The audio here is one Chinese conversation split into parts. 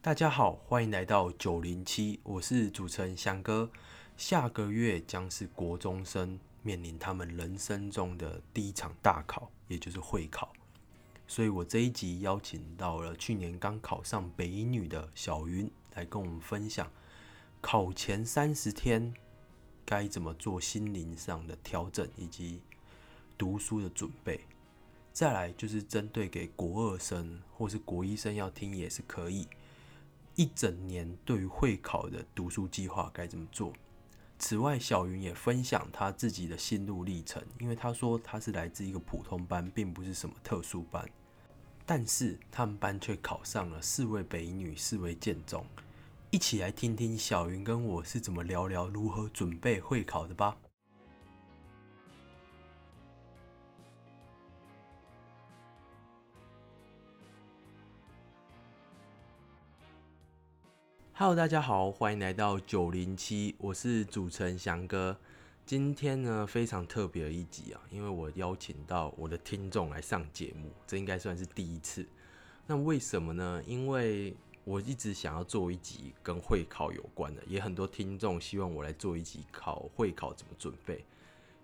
大家好，欢迎来到九零七，我是主持人翔哥。下个月将是国中生面临他们人生中的第一场大考，也就是会考。所以我这一集邀请到了去年刚考上北一女的小云，来跟我们分享考前三十天该怎么做心灵上的调整，以及读书的准备。再来就是针对给国二生或是国一生要听也是可以。一整年对于会考的读书计划该怎么做？此外，小云也分享他自己的心路历程，因为他说他是来自一个普通班，并不是什么特殊班，但是他们班却考上了四位北女、四位建中。一起来听听小云跟我是怎么聊聊如何准备会考的吧。Hello，大家好，欢迎来到九零七，我是主持人翔哥。今天呢非常特别的一集啊，因为我邀请到我的听众来上节目，这应该算是第一次。那为什么呢？因为我一直想要做一集跟会考有关的，也很多听众希望我来做一集考会考怎么准备。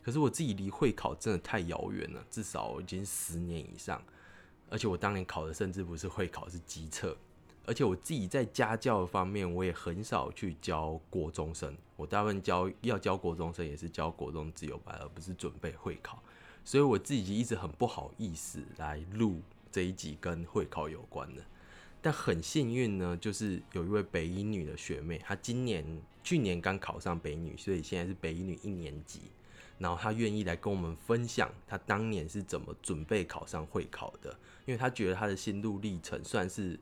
可是我自己离会考真的太遥远了，至少已经十年以上，而且我当年考的甚至不是会考，是机测。而且我自己在家教方面，我也很少去教国中生。我大部分教要教国中生，也是教国中自由班，而不是准备会考。所以我自己一直很不好意思来录这一集跟会考有关的。但很幸运呢，就是有一位北一女的学妹，她今年去年刚考上北女，所以现在是北一女一年级。然后她愿意来跟我们分享她当年是怎么准备考上会考的，因为她觉得她的心路历程算是。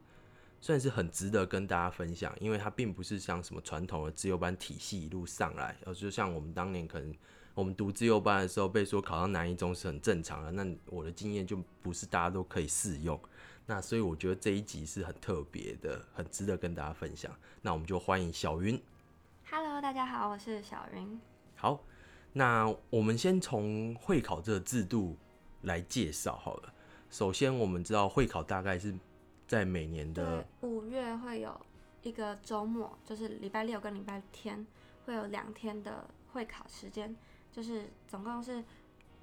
算是很值得跟大家分享，因为它并不是像什么传统的自由班体系一路上来，呃，就像我们当年可能我们读自由班的时候被说考上南一中是很正常的，那我的经验就不是大家都可以适用。那所以我觉得这一集是很特别的，很值得跟大家分享。那我们就欢迎小云。Hello，大家好，我是小云。好，那我们先从会考这个制度来介绍好了。首先，我们知道会考大概是。在每年的五月会有一个周末，就是礼拜六跟礼拜天会有两天的会考时间，就是总共是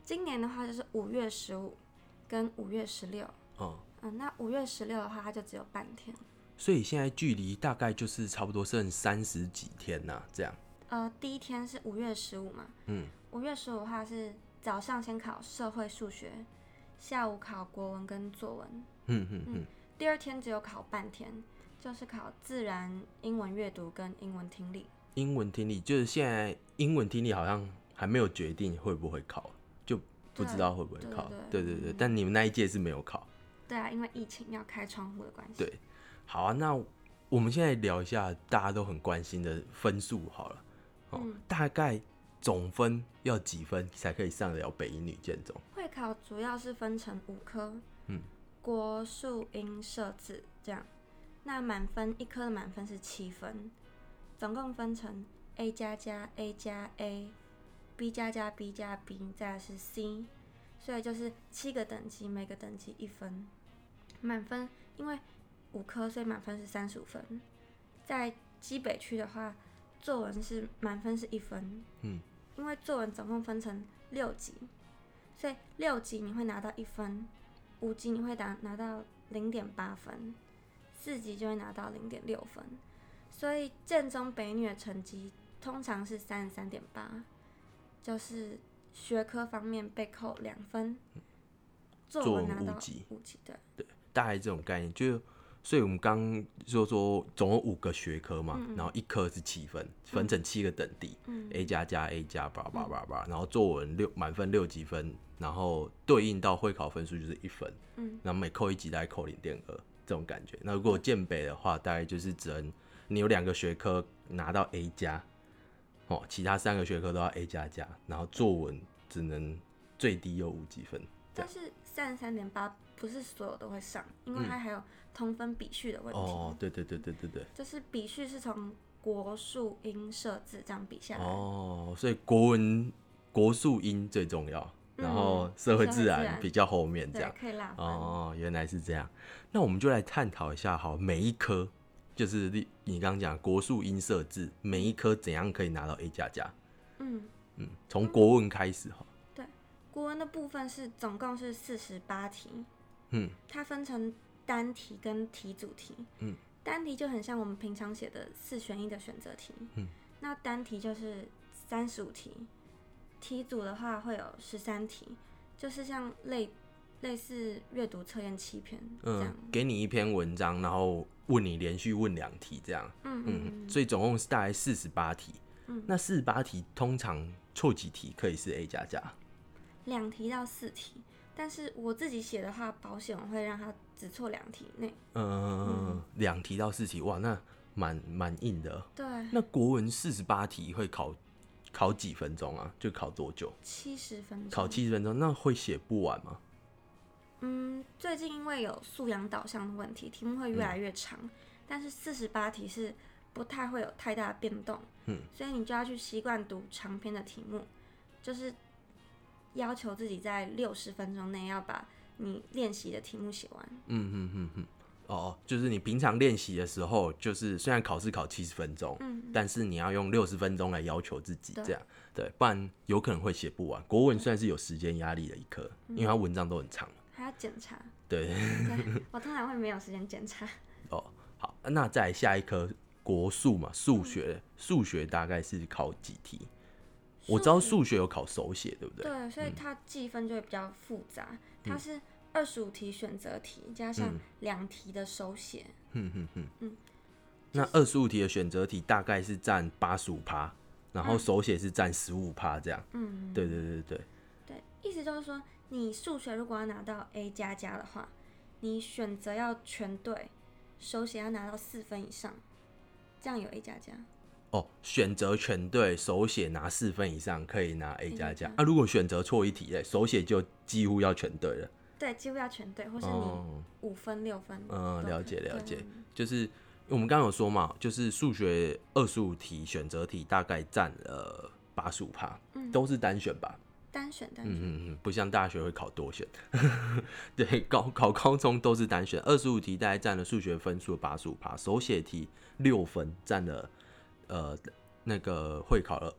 今年的话就是五月十五跟五月十六。哦，嗯，那五月十六的话，它就只有半天。所以现在距离大概就是差不多剩三十几天呐，这样。呃，第一天是五月十五嘛，嗯，五月十五的话是早上先考社会数学，下午考国文跟作文。嗯嗯嗯。第二天只有考半天，就是考自然、英文阅读跟英文听力。英文听力就是现在英文听力好像还没有决定会不会考，就不知道会不会考。对对对，但你们那一届是没有考。对啊，因为疫情要开窗户的关系。对，好啊，那我们现在聊一下大家都很关心的分数好了。哦，大概总分要几分才可以上得了北一女建中？会考主要是分成五科。嗯。国数英设置这样，那满分一科的满分是七分，总共分成 A 加加 A 加 A，B 加加 B 加 B，再是 C，所以就是七个等级，每个等级一分。满分因为五科，所以满分是三十五分。在基北区的话，作文是满分是一分，嗯，因为作文总共分成六级，所以六级你会拿到一分。五级你会拿拿到零点八分，四级就会拿到零点六分，所以建中北女的成绩通常是三十三点八，就是学科方面被扣两分，作文拿到五级，对对，大概这种概念就。所以我们刚就说总共五个学科嘛，然后一科是七分，分成七个等地，A 加加 A 加叭叭叭叭，然后作文六满分六级分，然后对应到会考分数就是一分，嗯，然后每扣一级大概扣零点二这种感觉。那如果建北的话，大概就是只能你有两个学科拿到 A 加，哦，其他三个学科都要 A 加加，然后作文只能最低有五级分。但是三十三点八。不是所有都会上，因为它还有同分比序的问题。哦，对对对对对对。就是比序是从国数音设字这样比下来。哦，所以国文国数音最重要，然后社会自然比较后面这样。可以啦哦，原来是这样。那我们就来探讨一下，好，每一科就是你你刚刚讲国数音社字，每一科怎样可以拿到 A 加加？嗯嗯，从国文开始哈。对，国文的部分是总共是四十八题。嗯，它分成单题跟题主题。嗯，单题就很像我们平常写的四选一的选择题。嗯，那单题就是三十五题，题组的话会有十三题，就是像类类似阅读测验七篇这样。给你一篇文章，然后问你连续问两题这样。嗯嗯所以总共是大概四十八题。嗯那四十八题通常错几题可以是 A 加加？两题到四题，但是我自己写的话，保险我会让他只错两题内。嗯，两题到四题，哇，那蛮蛮硬的。对，那国文四十八题会考考几分钟啊？就考多久？七十分钟。考七十分钟，那会写不完吗？嗯，最近因为有素养导向的问题，题目会越来越长，但是四十八题是不太会有太大的变动，嗯，所以你就要去习惯读长篇的题目，就是要求自己在六十分钟内要把你练习的题目写完。嗯嗯嗯嗯，哦，就是你平常练习的时候，就是虽然考试考七十分钟，嗯，但是你要用六十分钟来要求自己，这样对，不然有可能会写不完。国文算是有时间压力的一科，嗯因为它文章都很长。还要检查，对，对我通常会没有时间检查。哦，好，那再下一科国数嘛，数学，数学大概是考几题？我知道数学有考手写，对不对？对，所以它计分就会比较复杂，它是二十五题选择题加上两题的手写。嗯嗯嗯嗯。那二十五题的选择题大概是占八十五趴，然后手写是占十五趴，这样。嗯，对对对对。对，意思就是说，你数学如果要拿到 A 加加的话，你选择要全对，手写要拿到四分以上，这样有 A 加加。哦，选择全对，手写拿四分以上可以拿 A 加加加啊。如果选择错一题嘞，手写就几乎要全对了。对，几乎要全对，或是你哦，五分、六分。嗯，了解了解，就是我们刚刚有说嘛，就是数学二十五题选择题大概占了八十五趴，嗯都是单选吧？单选单选。嗯嗯嗯，不像大学会考多选，对，高考高中都是单选，二十五题大概占了数学分数八十五趴，手写题六分占了呃那个会考了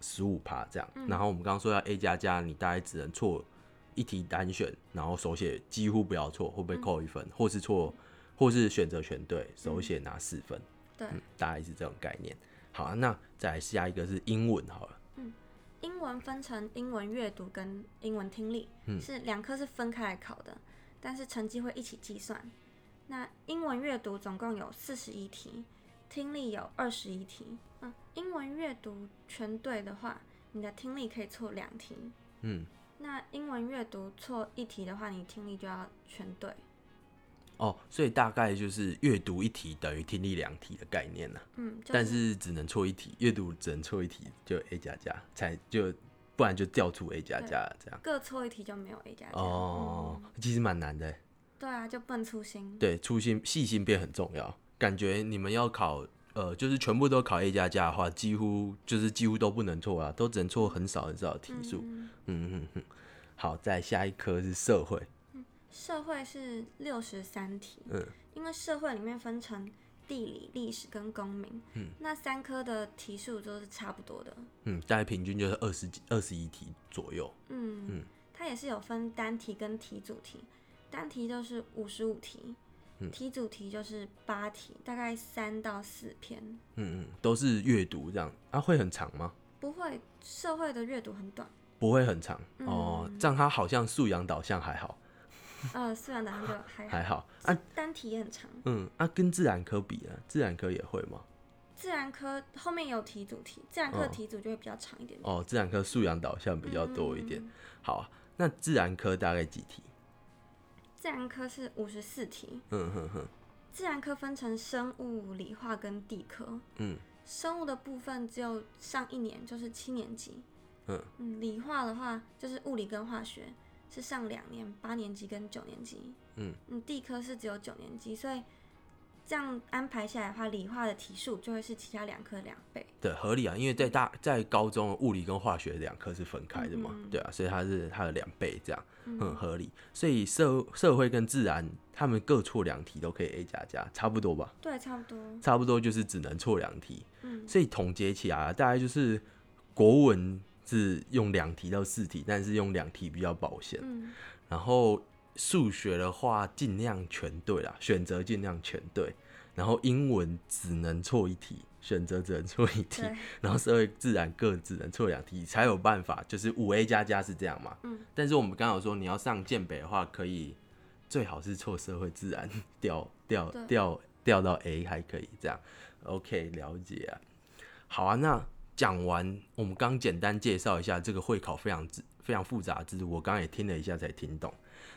十五趴这样，然后我们刚刚说要 A 加加，你大概只能错一题单选，然后手写几乎不要错，会被扣一分，或是错，或是选择全对，手写拿四分，对，嗯，大概是这种概念。好、啊，那再来下一个是英文好了，嗯英文分成英文阅读跟英文听力，嗯。是两科是分开来考的，但是成绩会一起计算。那英文阅读总共有四十一题，听力有二十一题。嗯，英文阅读全对的话，你的听力可以错两题。嗯，那英文阅读错一题的话，你听力就要全对。哦，所以大概就是阅读一题等于听力两题的概念呢、嗯，就但是只能错一题，阅读只能错一题就 A 加加，才就不然就调出 A 加加这样。各错一题就没有 A 加加。哦，嗯，其实蛮难的欸，对啊，就笨粗心。对，粗心细心变很重要。感觉你们要考呃，就是全部都考 A 加加的话，几乎就是几乎都不能错啊，都只能错很少很少的题数。嗯嗯嗯嗯。好，再下一科是社会。社会是六十三题，嗯，因为社会里面分成地理、历史跟公民，嗯，那三科的题数都是差不多的，嗯，大概平均就是二十几、二十一题左右。嗯，嗯它也是有分单题跟题组题，单题就是五十五题，嗯题主题就是八题，大概三到四篇，嗯嗯，都是阅读这样啊，会很长吗？不会，社会的阅读很短，不会很长、哦，嗯这样它好像素养导向还好，呃，素养导向就 还好，还好啊，单题也很长，嗯啊，跟自然科比呢，自然科也会吗？自然科后面有题主题，自然科题组就会比较长一点点，哦，自然科素养导向比较多一点。嗯好啊，那自然科大概几题？自然科是五十四题，嗯哼哼，自然科分成生物、理化跟地科。嗯生物的部分只有上一年，就是七年级。嗯理化的话就是物理跟化学，是上两年，八年级跟九年级。嗯地科是只有九年级，所以这样安排下来的话，理化的题数就会是其他两科两倍。对，合理啊，因为在大在高中物理跟化学两科是分开的嘛，对啊，所以它是它的两倍，这样很合理。所以社社会跟自然他们各错两题都可以 A 加加，差不多吧？对，差不多。差不多就是只能错两题。嗯，所以总结起来大概就是国文是用两题到四题，但是用两题比较保险。嗯，然后。数学的话，尽量全对啦，选择尽量全对。然后英文只能错一题，选择只能错一题。然后社会自然各只能错两题，才有办法，就是五 A 加加是这样嘛？嗯。但是我们刚好说，你要上建北的话，可以最好是错社会自然，掉掉掉掉到 A 还可以这样。OK，了解啊。好啊，那讲完，我们刚简单介绍一下这个会考非常之非常复杂制度，我刚刚也听了一下才听懂。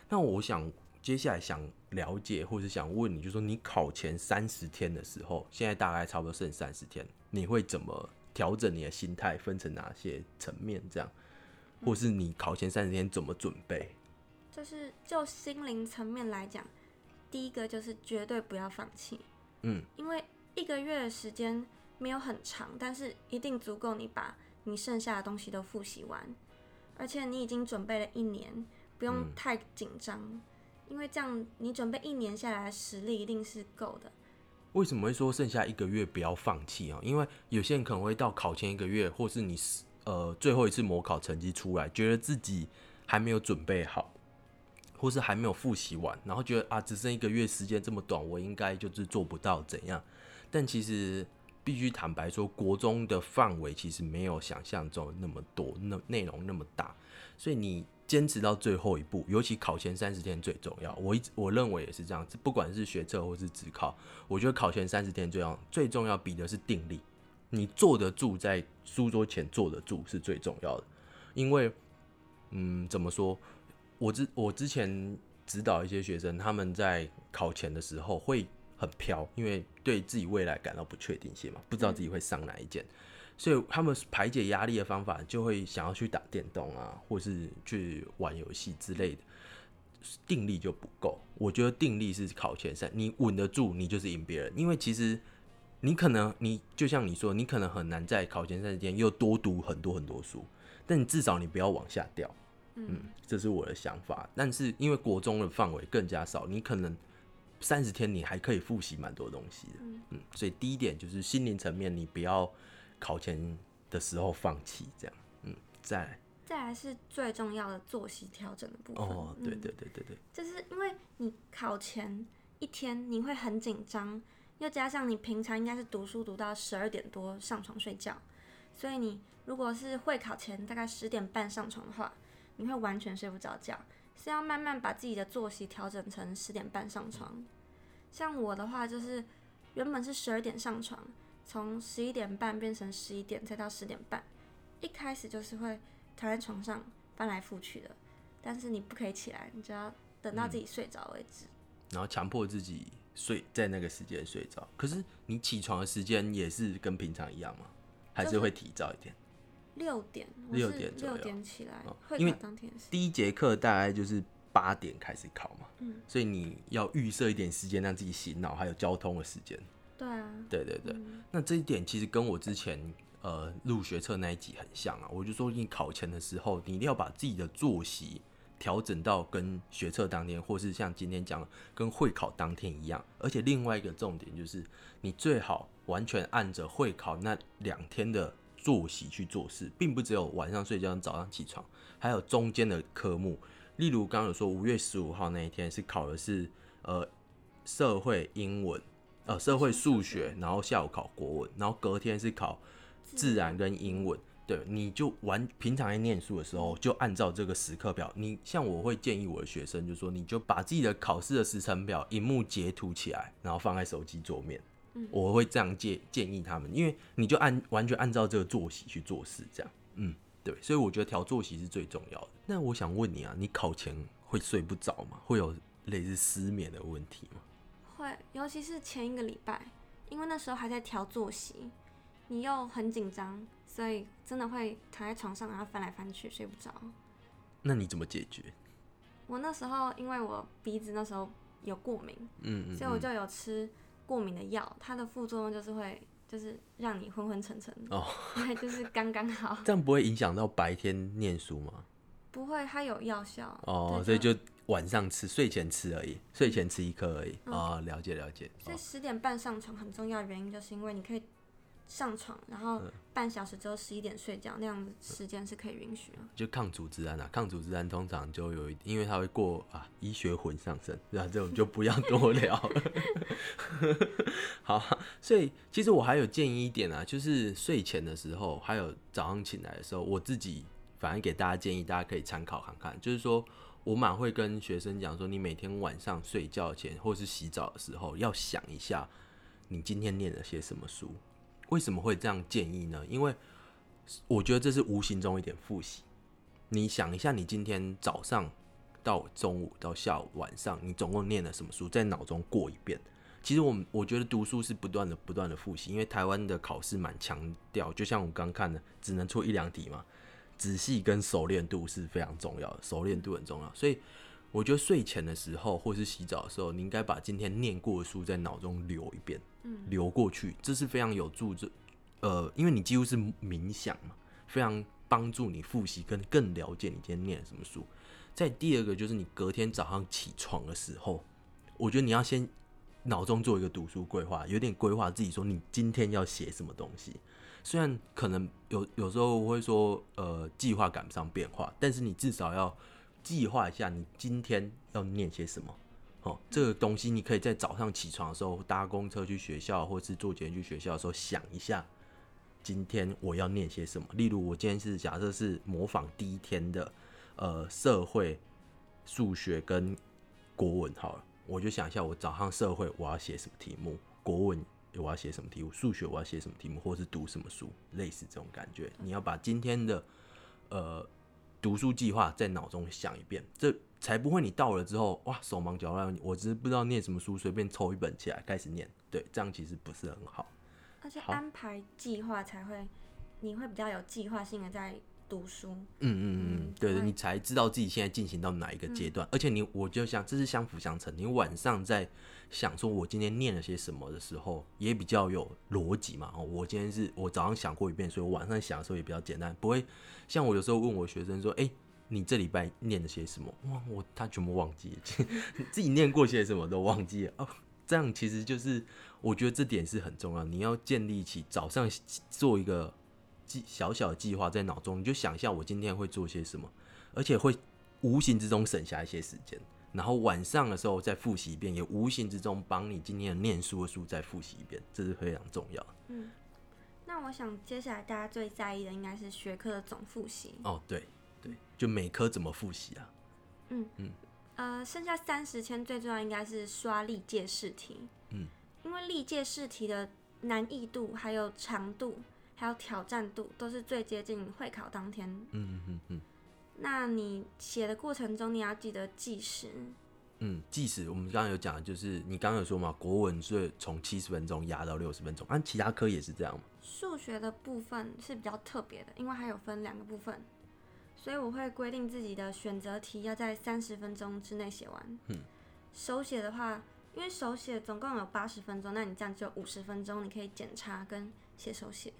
那我想接下来想了解，或是想问你，就说你考前三十天的时候，现在大概差不多剩三十天，你会怎么调整你的心态？分成哪些层面？这样，或是你考前三十天怎么准备？就是就心灵层面来讲，第一个就是绝对不要放弃。嗯，因为一个月的时间没有很长，但是一定足够你把你剩下的东西都复习完，而且你已经准备了一年。不用太紧张，因为这样你准备一年下来的实力一定是够的。为什么会说剩下一个月不要放弃啊？因为有些人可能会到考前一个月，或是你呃最后一次模考成绩出来，觉得自己还没有准备好，或是还没有复习完，然后觉得啊只剩一个月时间这么短，我应该就是做不到怎样？但其实必须坦白说，国中的范围其实没有想象中那么多，那内容那么大，所以你。坚持到最后一步，尤其考前三十天最重要。我一直我认为也是这样子，不管是学测或是职考，我觉得考前三十天最重要，最重要比的是定力。你坐得住，在书桌前坐得住是最重要的。因为，嗯，怎么说？我之我之前指导一些学生，他们在考前的时候会很飘，因为对自己未来感到不确定性嘛，不知道自己会上哪一件。所以他们排解压力的方法就会想要去打电动啊，或是去玩游戏之类的，定力就不够。我觉得定力是考前三，你稳得住，你就是赢别人。因为其实你可能你就像你说，你可能很难在考前三之间又多读很多很多书，但你至少你不要往下掉。嗯，这是我的想法。但是因为国中的范围更加少，你可能三十天你还可以复习蛮多东西的。嗯，所以第一点就是心灵层面，你不要。考前的时候放弃，这样，嗯，再再来是最重要的作息调整的部分。哦，对对对对对，就是因为你考前一天你会很紧张，又加上你平常应该是读书读到十二点多上床睡觉，所以你如果是会考前大概十点半上床的话，你会完全睡不着觉，是要慢慢把自己的作息调整成十点半上床。像我的话，就是原本是十二点上床。从十一点半变成十一点，再到十点半，一开始就是会躺在床上翻来覆去的，但是你不可以起来，你就要等到自己睡着为止。然后强迫自己睡在那个时间睡着，可是你起床的时间也是跟平常一样吗？还是会提早一点？六点，六点六点起来，因为当天第一节课大概就是八点开始考嘛，嗯，所以你要预设一点时间让自己醒脑，还有交通的时间。对啊，对对对，那这一点其实跟我之前呃入学测那一集很像啊。我就说你考前的时候，你一定要把自己的作息调整到跟学测当天，或是像今天讲跟会考当天一样。而且另外一个重点就是，你最好完全按着会考那两天的作息去做事，并不只有晚上睡觉、早上起床，还有中间的科目。例如刚刚有说五月十五号那一天是考的是呃社会英文。呃，社会数学，然后下午考国文，然后隔天是考自然跟英文。对，你就完平常在念书的时候，就按照这个时刻表。你像我会建议我的学生，就说你就把自己的考试的时程表、荧幕截图起来，然后放在手机桌面。嗯，我会这样建建议他们，因为你就按完全按照这个作息去做事，这样。嗯，对，所以我觉得调作息是最重要的。那我想问你啊，你考前会睡不着吗？会有类似失眠的问题吗？会，尤其是前一个礼拜，因为那时候还在调作息，你又很紧张，所以真的会躺在床上，然后翻来翻去睡不着。那你怎么解决？我那时候因为我鼻子那时候有过敏，嗯嗯，所以我就有吃过敏的药，它的副作用就是会就是让你昏昏沉沉哦，就是刚刚好。这样不会影响到白天念书吗？不会，它有药效哦，所以就晚上吃，睡前吃而已，睡前吃一颗而已哦，了解了解。所以十点半上床很重要的原因，就是因为你可以。上床，然后半小时之后十一点睡觉，那样子时间是可以允许啊。就抗组织胺啊，抗组织胺通常就有一，因为它会过啊，医学魂上身，对吧？这种就不要多聊。好，所以其实我还有建议一点啊，就是睡前的时候，还有早上醒来的时候，我自己反正给大家建议，大家可以参考看看。就是说我蛮会跟学生讲说，你每天晚上睡觉前或是洗澡的时候，要想一下你今天念了些什么书。为什么会这样建议呢？因为我觉得这是无形中一点复习。你想一下，你今天早上到中午到下午晚上，你总共念了什么书，在脑中过一遍。其实我我觉得读书是不断的、不断的复习，因为台湾的考试蛮强调，就像我刚看的，只能出一两题嘛。仔细跟熟练度是非常重要的，熟练度很重要。所以我觉得睡前的时候或是洗澡的时候，你应该把今天念过的书在脑中留一遍。嗯流过去，这是非常有助这，呃，因为你几乎是冥想嘛，非常帮助你复习跟更了解你今天念了什么书。在第二个就是你隔天早上起床的时候，我觉得你要先脑中做一个读书规划，有点规划自己说你今天要写什么东西。虽然可能有有时候会说，呃，计划赶不上变化，但是你至少要计划一下你今天要念些什么。哦，这个东西你可以在早上起床的时候搭公车去学校，或是坐捷运去学校的时候想一下，今天我要念些什么。例如，我今天是假设是模仿第一天的呃社会、数学跟国文好了，我就想一下，我早上社会我要写什么题目，国文我要写什么题目，数学我要写什么题目，或是读什么书，类似这种感觉。你要把今天的呃读书计划在脑中想一遍，这。才不会，你到了之后，哇，手忙脚乱，我只是不知道念什么书，随便抽一本起来开始念，对，这样其实不是很好。而且安排计划才会，你会比较有计划性的在。读书，嗯嗯嗯，对的，你才知道自己现在进行到哪一个阶段，而且你，我就想这是相辅相成。你晚上在想说我今天念了些什么的时候，也比较有逻辑嘛。哦，我今天是我早上想过一遍，所以我晚上想的时候也比较简单，不会像我有时候问我学生说，哎，你这礼拜念了些什么？哇，我他全部忘记了，自己念过些什么都忘记了哦。这样其实就是我觉得这点是很重要，你要建立起早上做一个。计小小的计划在脑中，你就想一下我今天会做些什么，而且会无形之中省下一些时间。然后晚上的时候再复习一遍，也无形之中帮你今天的念书的书再复习一遍，这是非常重要。嗯，那我想接下来大家最在意的应该是学科的总复习。哦，对对，就每科怎么复习啊？嗯嗯，呃，剩下三十天最重要应该是刷历届试题。嗯，因为历届试题的难易度还有长度。还有挑战度都是最接近会考当天。嗯嗯嗯那你写的过程中，你要记得计时。嗯，计时我们刚刚有讲，就是你刚刚有说嘛，国文是从七十分钟压到六十分钟，按其他科也是这样吗？数学的部分是比较特别的，因为它有分两个部分，所以我会规定自己的选择题要在三十分钟之内写完。嗯。手写的话，因为手写总共有八十分钟，那你这样只有五十分钟，你可以检查跟写手写。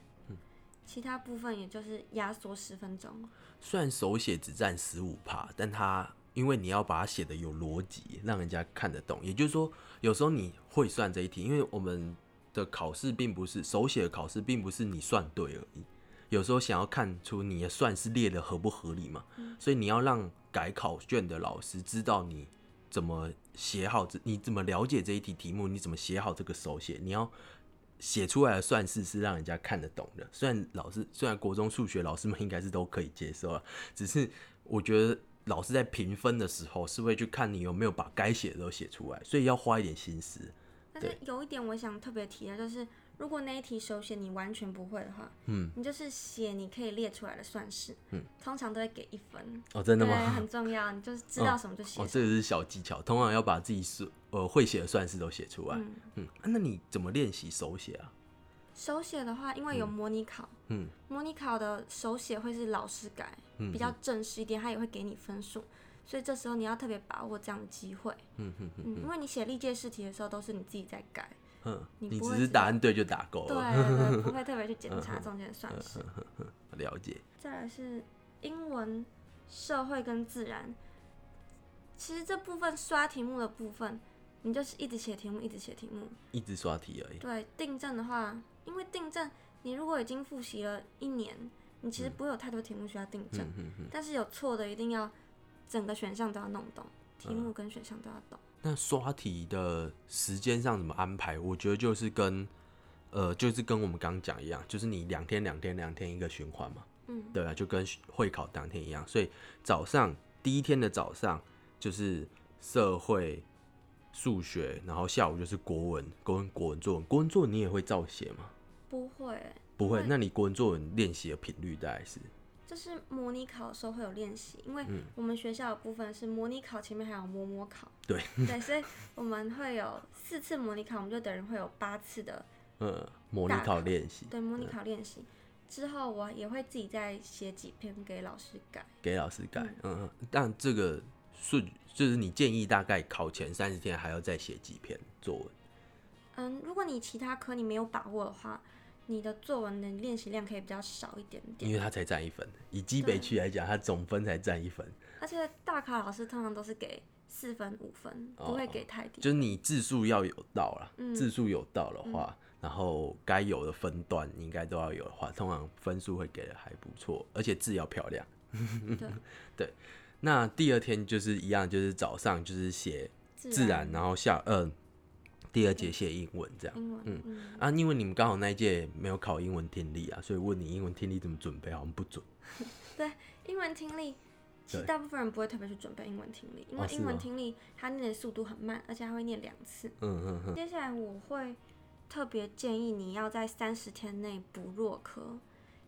其他部分也就是压缩十分钟。虽然手写只占十五帕，但它因为你要把它写的有逻辑，让人家看得懂。也就是说，有时候你会算这一题，因为我们的考试并不是手写的考试，并不是你算对而已。有时候想要看出你的算是列的合不合理嘛，所以你要让改考卷的老师知道你怎么写好这，你怎么了解这一题题目，你怎么写好这个手写，你要。写出来的算式是让人家看得懂的，虽然老师虽然国中数学老师们应该是都可以接受啊，只是我觉得老师在评分的时候是会去看你有没有把该写的都写出来，所以要花一点心思。但是有一点我想特别提的就是。如果那一题手写你完全不会的话，嗯，你就是写你可以列出来的算式，嗯，通常都会给一分哦，真的吗？很重要，你就是知道什么就写。哦，这个是小技巧，通常要把自己是呃会写的算式都写出来，嗯，那你怎么练习手写啊？手写的话，因为有模拟考，嗯，模拟考的手写会是老师改，比较正式一点，他也会给你分数，所以这时候你要特别把握这样的机会，嗯嗯嗯，因为你写历届试题的时候都是你自己在改。嗯，你只是答案对就打勾对了。对对，不会特别去检查中间的算式。了解。再来是英文、社会跟自然。其实这部分刷题目的部分，你就是一直写题目，一直写题目。一直刷题而已。对，订正的话，因为订正，你如果已经复习了一年，你其实不会有太多题目需要订正。但是有错的，一定要整个选项都要弄懂，题目跟选项都要懂。那刷题的时间上怎么安排？我觉得就是跟呃，就是跟我们刚刚讲一样，就是你两天两天两天一个循环嘛。嗯，对啊，就跟会考当天一样。所以早上第一天的早上就是社会、数学，然后下午就是国文、国文、国文作文。国文作文你也会照写吗？不会，不会。会那你国文作文练习的频率大概是？就是模拟考的时候会有练习，因为嗯我们学校的部分是模拟考前面还有模模考。对对，所以我们会有四次模拟考，我们就等于会有八次的嗯，模拟考考练习，对模拟考练习。之后我也会自己再写几篇给老师改。给老师改。嗯嗯。但这个顺就是你建议大概考前三十天还要再写几篇作文。嗯，如果你其他科你没有把握的话，你的作文的练习量可以比较少一点点。因为他才占一分。以基北区来讲，他总分才占一分，而且大考老师通常都是给四分、五分，不会给太低。就是你字数要有到啦，嗯字数有到的话，然后该有的分段你应该都要有的话，通常分数会给的还不错，而且字要漂亮。对，那第二天就是一样，就是早上就是写自然，然后下嗯、第二节写英文这样。英文，嗯嗯，啊，因为你们刚好那一届没有考英文听力啊，所以问你英文听力怎么准备，好像不准。对英文听力。其实大部分人不会特别去准备英文听力，因为英文听力它念的速度很慢，而且它会念两次。嗯嗯嗯，接下来我会特别建议你要在三十天内补弱科，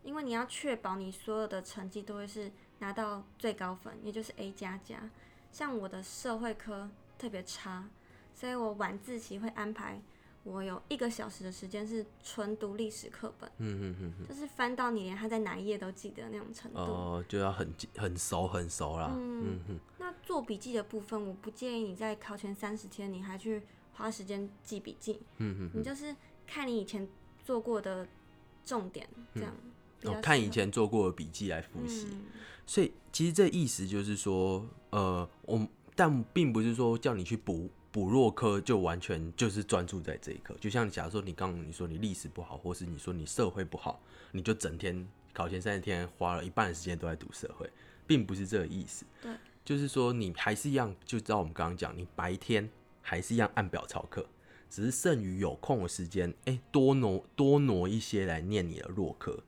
因为你要确保你所有的成绩都会是拿到最高分，也就是 A 加加。像我的社会科特别差，所以我晚自习会安排我有一个小时的时间是纯读历史课本，嗯嗯嗯嗯，就是翻到你连他在哪一页都记得那种程度。哦，就要很很熟很熟啦。嗯嗯嗯，那做笔记的部分，我不建议你在考前三十天你还去花时间记笔记，嗯嗯你就是看你以前做过的重点，这样。哦，看以前做过的笔记来复习。嗯所以其实这意思就是说，呃，我但并不是说叫你去补补弱科就完全就是专注在这一科。就像假如说你刚刚你说你历史不好，或是你说你社会不好，你就整天考前三十天花了一半的时间都在读社会，并不是这个意思。对，就是说你还是一样，就照我们刚刚讲，你白天还是一样按表操课，只是剩余有空的时间，哎、多挪多挪一些来念你的弱科。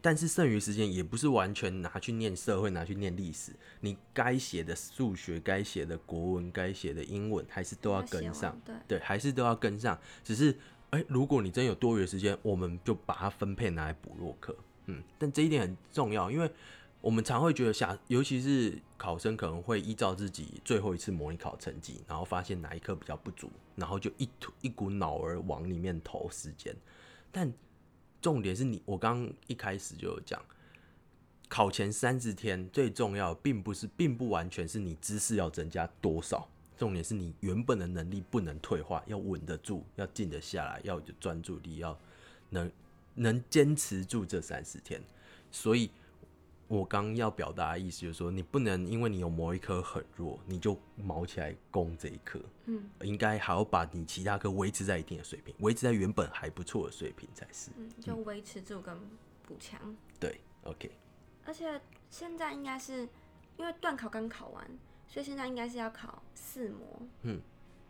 但是剩余时间也不是完全拿去念社会，拿去念历史。你该写的数学、该写的国文、该写的英文，还是都要跟上。对，对，还是都要跟上。只是，哎、如果你真有多余的时间，我们就把它分配拿来补弱课。嗯，但这一点很重要，因为我们常会觉得下，尤其是考生可能会依照自己最后一次模拟考成绩，然后发现哪一科比较不足，然后就一吐一股脑儿往里面投时间。但重点是你，我刚一开始就有讲，考前三十天最重要，并不是，并不完全是你知识要增加多少，重点是你原本的能力不能退化，要稳得住，要静得下来，要有专注力，要能能坚持住这三十天。所以，我刚要表达的意思就是说，你不能因为你有某一科很弱，你就毛起来攻这一科。嗯应该还要把你其他科维持在一定的水平，维持在原本还不错的水平才是。嗯，就维持住跟补强。对，OK，而且现在应该是因为段考刚考完，所以现在应该是要考四模。嗯，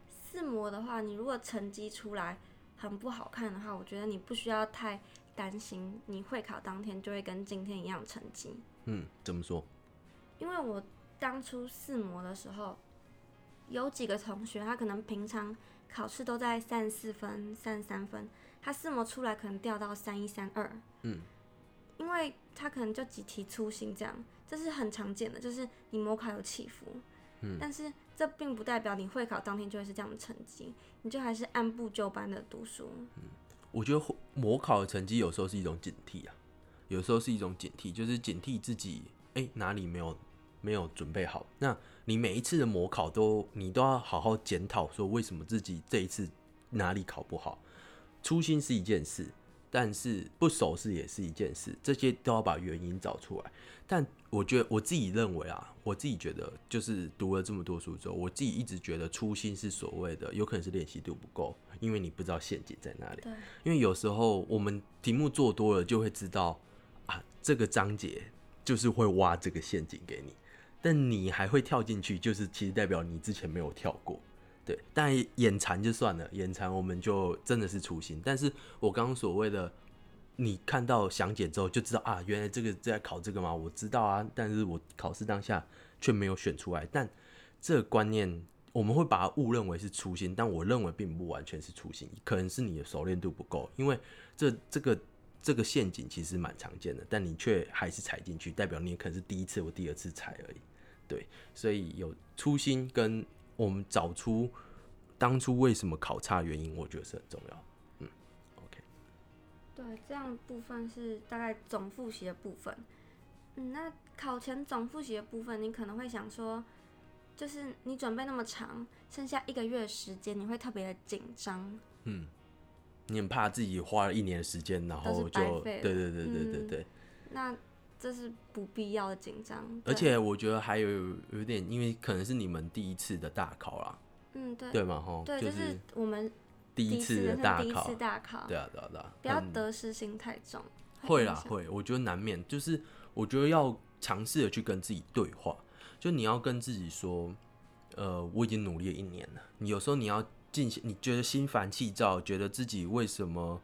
四模的话，你如果成绩出来很不好看的话，我觉得你不需要太担心，你会考当天就会跟今天一样成绩。嗯，怎么说？因为我当初四模的时候，有几个同学他可能平常考试都在三十四分、三十三分，他四模出来可能掉到三一、三二。嗯，因为他可能就几题粗心这样，这是很常见的，就是你模考有起伏。嗯，但是这并不代表你会考当天就会是这样的成绩，你就还是按部就班的读书。我觉得模考的成绩有时候是一种警惕啊，有时候是一种警惕，就是警惕自己，哎、哪里没有没有准备好。那你每一次的模考都你都要好好检讨，说为什么自己这一次哪里考不好。初心是一件事，但是不熟是也是一件事，这些都要把原因找出来。但我觉得我自己认为啊，我自己觉得就是读了这么多书之后，我自己一直觉得初心是所谓的，有可能是练习度不够，因为你不知道陷阱在哪里。对，因为有时候我们题目做多了，就会知道啊，这个章节就是会挖这个陷阱给你，但你还会跳进去，就是其实代表你之前没有跳过。对，但眼馋就算了，眼馋我们就真的是初心。但是我刚刚所谓的，你看到详解之后就知道啊，原来这个在考这个吗？我知道啊，但是我考试当下却没有选出来。但这个观念我们会把它误认为是初心，但我认为并不完全是初心，可能是你的熟练度不够。因为这这个这个陷阱其实蛮常见的，但你却还是踩进去，代表你可能是第一次或第二次踩而已。对，所以有初心跟。我们找出当初为什么考差原因，我觉得是很重要。嗯，OK。对，这样部分是大概总复习的部分。嗯，那考前总复习的部分，你可能会想说，就是你准备那么长，剩下一个月的时间，你会特别的紧张。嗯，你很怕自己花了一年的时间，然后就对对对对对对。那这是不必要的紧张，而且我觉得还有有点，因为可能是你们第一次的大考啦，嗯，对，对嘛？吼，对，就是我们第一次的大考，第一次大考，对啊，对啊，对啊，不要得失心太重，会啦，会，我觉得难免，就是我觉得要尝试的去跟自己对话，就你要跟自己说，呃，我已经努力了一年了，你有时候你要进行，你觉得心烦气躁，觉得自己为什么？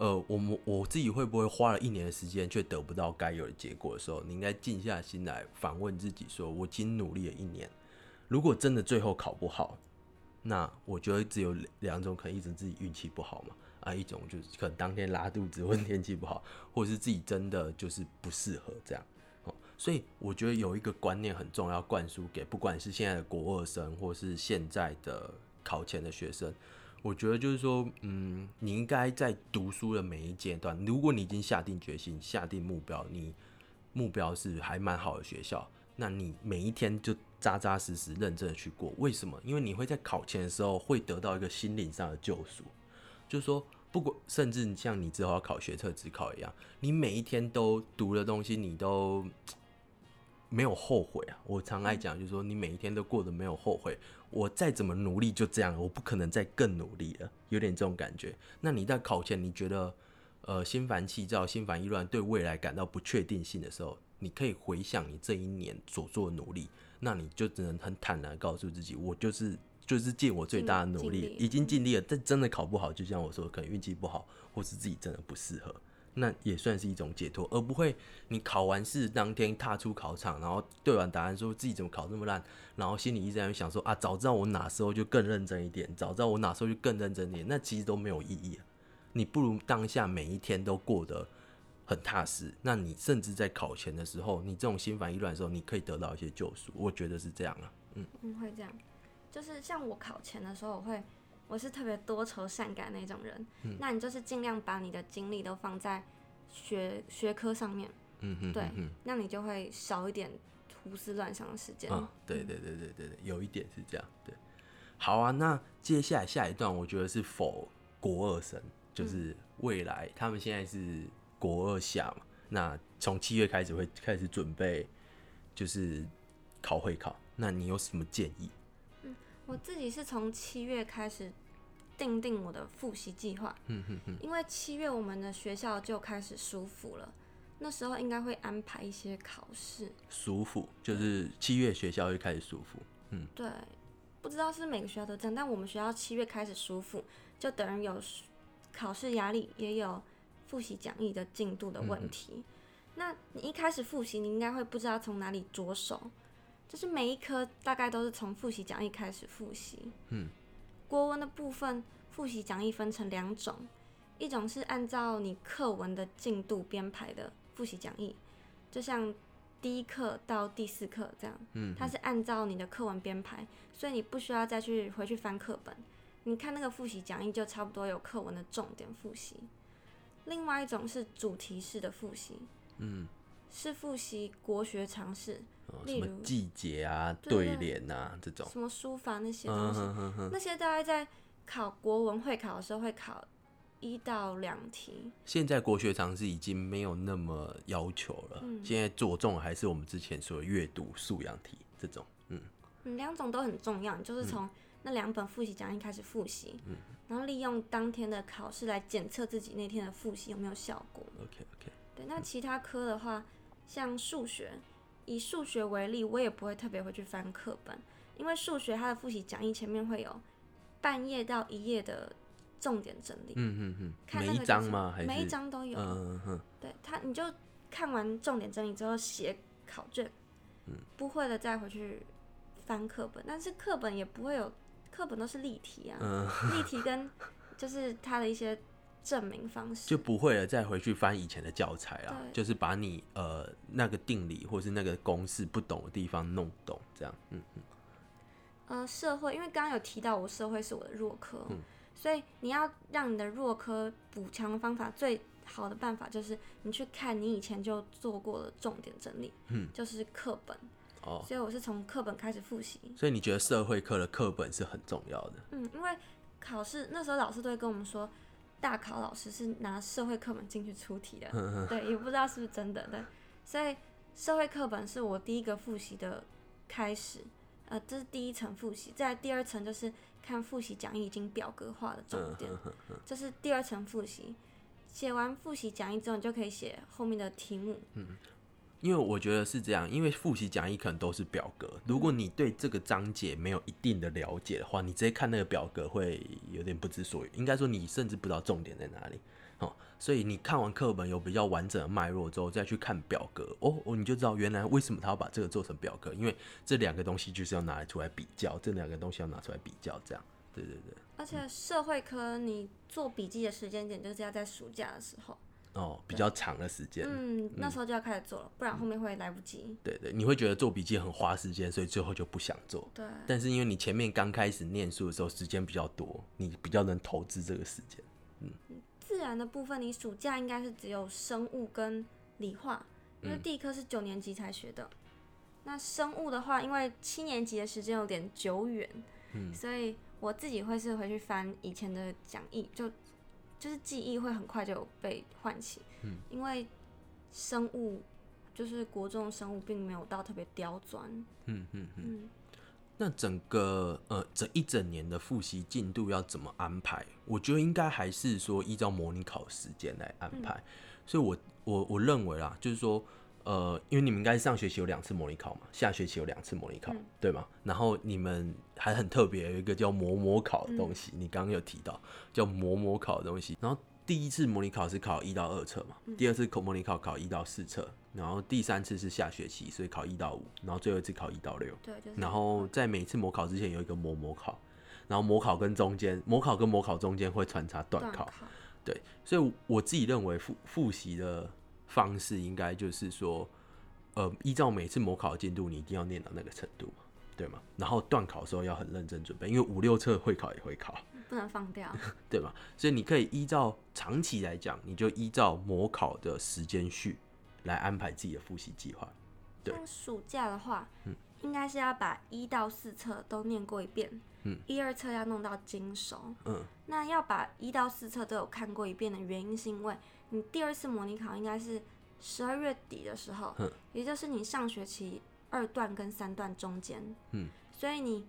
呃，我们我自己会不会花了一年的时间却得不到该有的结果的时候，你应该静下心来反问自己：说我已经努力了一年，如果真的最后考不好，那我觉得只有两种可能：一种自己运气不好嘛，啊，一种就是可能当天拉肚子或天气不好，或者是自己真的就是不适合这样。所以我觉得有一个观念很重要，灌输给不管是现在的国二生，或是现在的考前的学生。我觉得就是说，嗯，你应该在读书的每一阶段，如果你已经下定决心、下定目标，你目标是还蛮好的学校，那你每一天就扎扎实实、认真的去过。为什么？因为你会在考前的时候会得到一个心灵上的救赎，就是说，不管甚至像你之后要考学测、职考一样，你每一天都读的东西，你都。没有后悔啊！我常爱讲，就是说你每一天都过得没有后悔。我再怎么努力就这样，我不可能再更努力了，有点这种感觉。那你在考前你觉得呃心烦气躁、心烦意乱，对未来感到不确定性的时候，你可以回想你这一年所做的努力，那你就只能很坦然告诉自己，我就是就是尽我最大的努力，已经尽力了。但真的考不好，就像我说，可能运气不好，或是自己真的不适合。那也算是一种解脱，而不会你考完试当天踏出考场，然后对完答案说自己怎么考这么烂，然后心里一直在想说啊，早知道我哪时候就更认真一点，早知道我哪时候就更认真点，那其实都没有意义。你不如当下每一天都过得很踏实，那你甚至在考前的时候，你这种心烦意乱的时候，你可以得到一些救赎。我觉得是这样啊，嗯，嗯，会这样，就是像我考前的时候，我会。我是特别多愁善感那种人，嗯那你就是尽量把你的精力都放在学学科上面，嗯哼，对，那你就会少一点胡思乱想的时间。啊，对对对对对对，有一点是这样，对。好啊，那接下来下一段，我觉得是否国二生，就是未来他们现在是国二下嘛，那从七月开始会开始准备，就是考会考，那你有什么建议？我自己是从七月开始定定我的复习计划，嗯嗯嗯，因为七月我们的学校就开始舒服了，那时候应该会安排一些考试。舒服就是七月学校会开始舒服，嗯，对，不知道是每个学校都这样，但我们学校七月开始舒服，就等于有考试压力，也有复习讲义的进度的问题。那你一开始复习，你应该会不知道从哪里着手。就是每一科大概都是从复习讲义开始复习。嗯，国文的部分复习讲义分成两种，一种是按照你课文的进度编排的复习讲义，就像第一课到第四课这样。嗯，它是按照你的课文编排，所以你不需要再去回去翻课本，你看那个复习讲义就差不多有课文的重点复习。另外一种是主题式的复习。嗯。是复习国学常识，什么季节啊、对联啊这种，什么书法那些东西，那些大概在考国文会考的时候会考一到两题。现在国学常识已经没有那么要求了，现在着重还是我们之前说的阅读素养题这种，嗯，两种都很重要，就是从那两本复习讲义开始复习，嗯，然后利用当天的考试来检测自己那天的复习有没有效果。OK OK。对，那其他科的话，像数学，以数学为例，我也不会特别会去翻课本，因为数学它的复习讲义前面会有半页到一页的重点整理。嗯嗯嗯。每一章吗？还是每一章都有？嗯嗯对他，你就看完重点整理之后写考卷。嗯。不会的再回去翻课本，但是课本也不会有，课本都是例题啊。嗯。例题跟就是它的一些。证明方式就不会了，再回去翻以前的教材啊，就是把你呃那个定理或是那个公式不懂的地方弄懂，这样，嗯嗯。呃，社会，因为刚刚有提到我社会是我的弱科，所以你要让你的弱科补强的方法，最好的办法就是你去看你以前就做过的重点整理，嗯，就是课本。哦。所以我是从课本开始复习。所以你觉得社会课的课本是很重要的？嗯，因为考试那时候老师都会跟我们说。大考老师是拿社会课本进去出题的，对，也不知道是不是真的，对，所以社会课本是我第一个复习的开始，呃，这是第一层复习，在第二层就是看复习讲义已经表格化的重点，这是第二层复习，写完复习讲义之后，你就可以写后面的题目。因为我觉得是这样，因为复习讲义可能都是表格，如果你对这个章节没有一定的了解的话，你直接看那个表格会有点不知所云。应该说你甚至不知道重点在哪里，哦，所以你看完课本有比较完整的脉络之后，再去看表格，哦哦，你就知道原来为什么他要把这个做成表格，因为这两个东西就是要拿来出来比较，这两个东西要拿出来比较，这样，对对对。而且社会科你做笔记的时间点就是要在暑假的时候。哦，比较长的时间，嗯，那时候就要开始做了，不然后面会来不及。对对，你会觉得做笔记很花时间，所以最后就不想做。对。但是因为你前面刚开始念书的时候时间比较多，你比较能投资这个时间。嗯。自然的部分，你暑假应该是只有生物跟理化，因为第一科是九年级才学的。那生物的话，因为七年级的时间有点久远，嗯，所以我自己会是回去翻以前的讲义，就。就是记忆会很快就被唤起，嗯，因为生物就是国中生物并没有到特别刁钻，嗯嗯嗯。那整个呃这一整年的复习进度要怎么安排？我觉得应该还是说依照模拟考时间来安排，所以我我我认为啦，就是说。呃，因为你们应该上学期有两次模拟考嘛，下学期有两次模拟考，对吗？然后你们还很特别，有一个叫模模考的东西，你刚刚有提到叫模模考的东西。然后第一次模拟考是考一到二册嘛，第二次考模拟考考一到四册，然后第三次是下学期，所以考一到五，然后最后一次考一到六。对，然后在每次模考之前有一个模模考，然后模考跟中间模考跟模考中间会穿插段考。对，所以我自己认为复复习的。方式应该就是说，呃，依照每次模考的进度，你一定要念到那个程度，对吗？然后断考的时候要很认真准备，因为五六册会考也会考，不能放掉，对吗？所以你可以依照长期来讲，你就依照模考的时间序来安排自己的复习计划。对，暑假的话，嗯，应该是要把一到四册都念过一遍，嗯，一二册要弄到精熟，嗯，那要把一到四册都有看过一遍的原因是因为。你第二次模拟考应该是十二月底的时候，也就是你上学期二段跟三段中间，嗯，所以你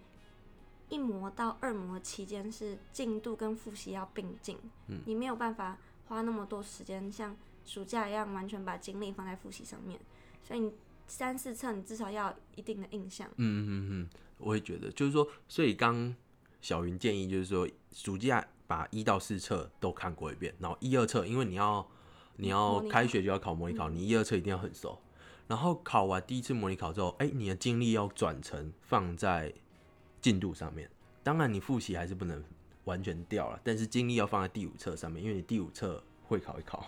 一模到二模期间是进度跟复习要并进，嗯，你没有办法花那么多时间像暑假一样完全把精力放在复习上面，所以你三四册你至少要一定的印象，嗯嗯嗯，我也觉得，就是说，所以刚小云建议就是说暑假。把一到四册都看过一遍，然后一二册，因为你要你要开学就要考模拟考，你一二册一定要很熟。然后考完第一次模拟考之后，哎，你的精力要转成放在进度上面。当然，你复习还是不能完全掉了，但是精力要放在第五册上面，因为你第五册会考一考，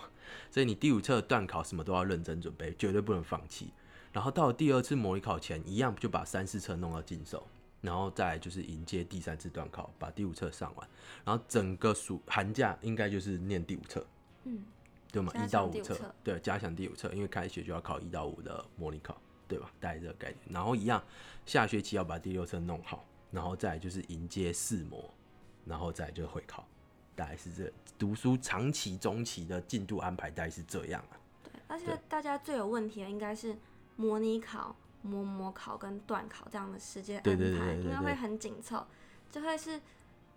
所以你第五册断考什么都要认真准备，绝对不能放弃。然后到了第二次模拟考前，一样就把三四册弄到进手。然后再就是迎接第三次段考，把第五册上完，然后整个暑寒假应该就是念第五册，嗯，对吗？一到五册，对，加强第五册，因为开学就要考一到五的模拟考，对吧？大概这个概念。然后一样，下学期要把第六册弄好，然后再就是迎接四模，然后再就会考，大概是这读书长期、中期的进度安排大概是这样啊。对，而且大家最有问题的应该是模拟考、模模考跟段考这样的时间安排，因为会很紧凑，就会是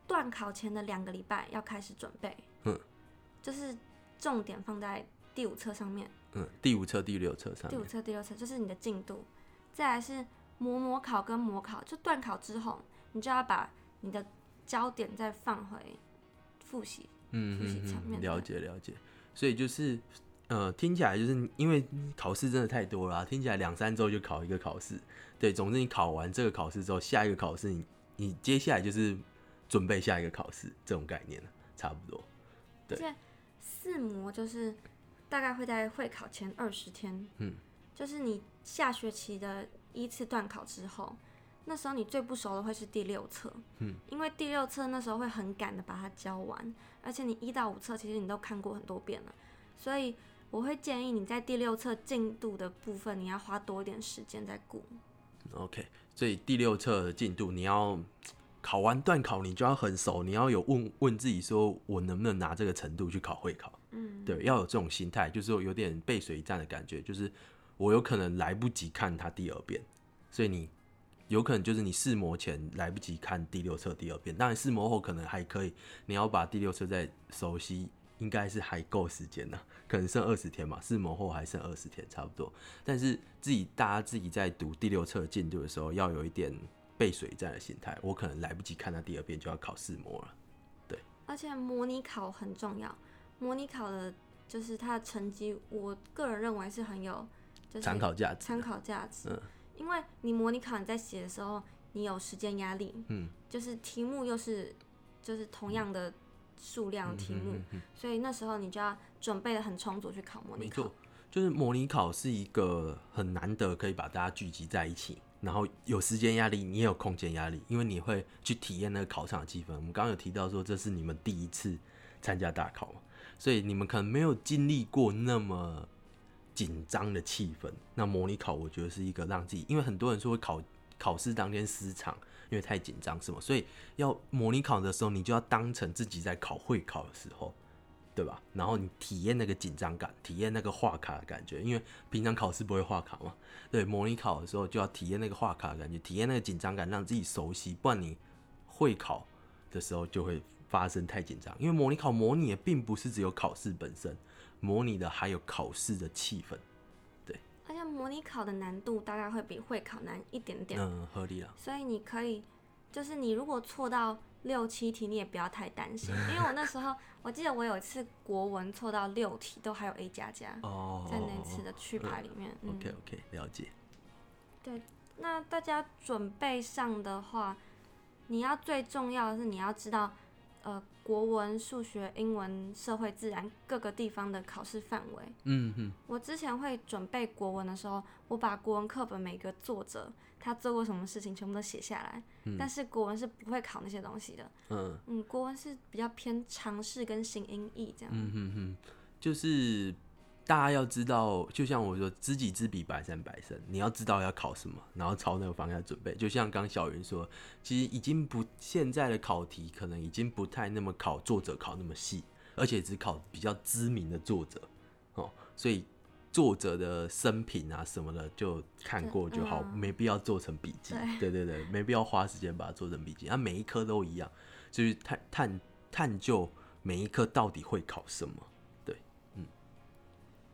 段考前的两个礼拜要开始准备，嗯，就是重点放在第五册上面，嗯，第五册、第六册上，第五册、第六册就是你的进度，再来是模模考跟模考，就段考之后，你就要把你的焦点再放回复习。嗯复习层面，了解了解，所以就是呃，听起来就是因为考试真的太多了，听起来两三周就考一个考试，对，总之你考完这个考试之后，下一个考试你你接下来就是准备下一个考试这种概念了，差不多。对，四模就是大概会在会考前二十天，嗯，就是你下学期的一次段考之后。那时候你最不熟的会是第六册，嗯，因为第六册那时候会很赶的把它教完，而且你一到五册其实你都看过很多遍了，所以我会建议你在第六册进度的部分你要花多一点时间在顾。OK，所以第六册的进度你要考完段考，你就要很熟，你要有问问自己说，我能不能拿这个程度去考会考？嗯，对，要有这种心态，就是有点背水一战的感觉，就是我有可能来不及看它第二遍，所以你。有可能就是你试模前来不及看第六册第二遍，当然试模后可能还可以。你要把第六册再熟悉，应该是还够时间呢，可能剩二十天嘛。试模后还剩二十天，差不多。但是自己大家自己在读第六册进度的时候，要有一点背水战的心态。我可能来不及看到第二遍，就要考试模了。对。而且模拟考很重要，模拟考的就是它的成绩，我个人认为是很有参考价值。参考价值。嗯。因为你模拟考你在写的时候，你有时间压力，嗯，就是题目又是就是同样的数量题目，所以那时候你就要准备的很充足去考模拟考。没错，就是模拟考是一个很难得可以把大家聚集在一起，然后有时间压力，你也有空间压力，因为你会去体验那个考场的气氛。我们刚刚有提到说这是你们第一次参加大考，所以你们可能没有经历过那么。紧张的气氛，那模拟考我觉得是一个让自己，因为很多人说会考考试当天失常，因为太紧张，是吗？所以要模拟考的时候，你就要当成自己在考会考的时候，对吧？然后你体验那个紧张感，体验那个画卡的感觉，因为平常考试不会画卡嘛，对，模拟考的时候就要体验那个画卡的感觉，体验那个紧张感，让自己熟悉，不然你会考的时候就会发生太紧张，因为模拟考模拟的并不是只有考试本身。模拟的还有考试的气氛，而且模拟考的难度大概会比会考难一点点，嗯，合理了。所以你可以，就是你如果错到六七题，你也不要太担心，因为我那时候我记得我有一次国文错到六题都还有 A 加加哦，在那次的去牌里面。OK OK，了解。对，那大家准备上的话，你要最重要的是你要知道。呃，国文、数学、英文、社会、自然各个地方的考试范围。嗯哼。我之前会准备国文的时候，我把国文课本每个作者他做过什么事情全部都写下来。嗯。但是国文是不会考那些东西的。嗯。嗯，国文是比较偏常识跟形音义这样。嗯哼哼，就是。大家要知道，就像我说，知己知彼，百战百胜。你要知道要考什么，然后朝那个方向准备。就像刚小云说，其实已经不现在的考题可能已经不太那么考作者考那么细，而且只考比较知名的作者哦。所以作者的生平啊什么的就看过就好，没必要做成笔记。对对对，没必要花时间把它做成笔记。那每一科都一样，就是探探探究每一科到底会考什么。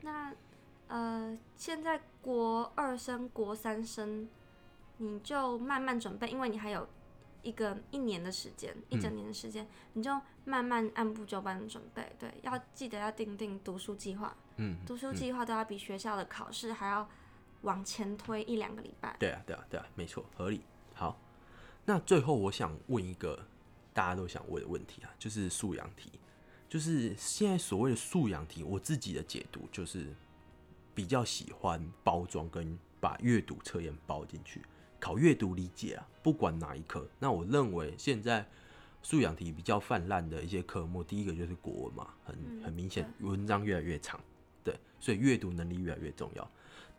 那，呃，现在国二升国三升，你就慢慢准备，因为你还有一个一年的时间，一整年的时间，你就慢慢按部就班的准备。对，要记得要定定读书计划。嗯，读书计划都要比学校的考试还要往前推一两个礼拜。对啊，对啊，对啊，没错，合理。好，那最后我想问一个大家都想问的问题啊，就是素养题。就是现在所谓的素养题，我自己的解读就是比较喜欢包装跟把阅读测验包进去，考阅读理解啊，不管哪一科。那我认为现在素养题比较泛滥的一些科目，第一个就是国文嘛，很很明显文章越来越长，对，所以阅读能力越来越重要。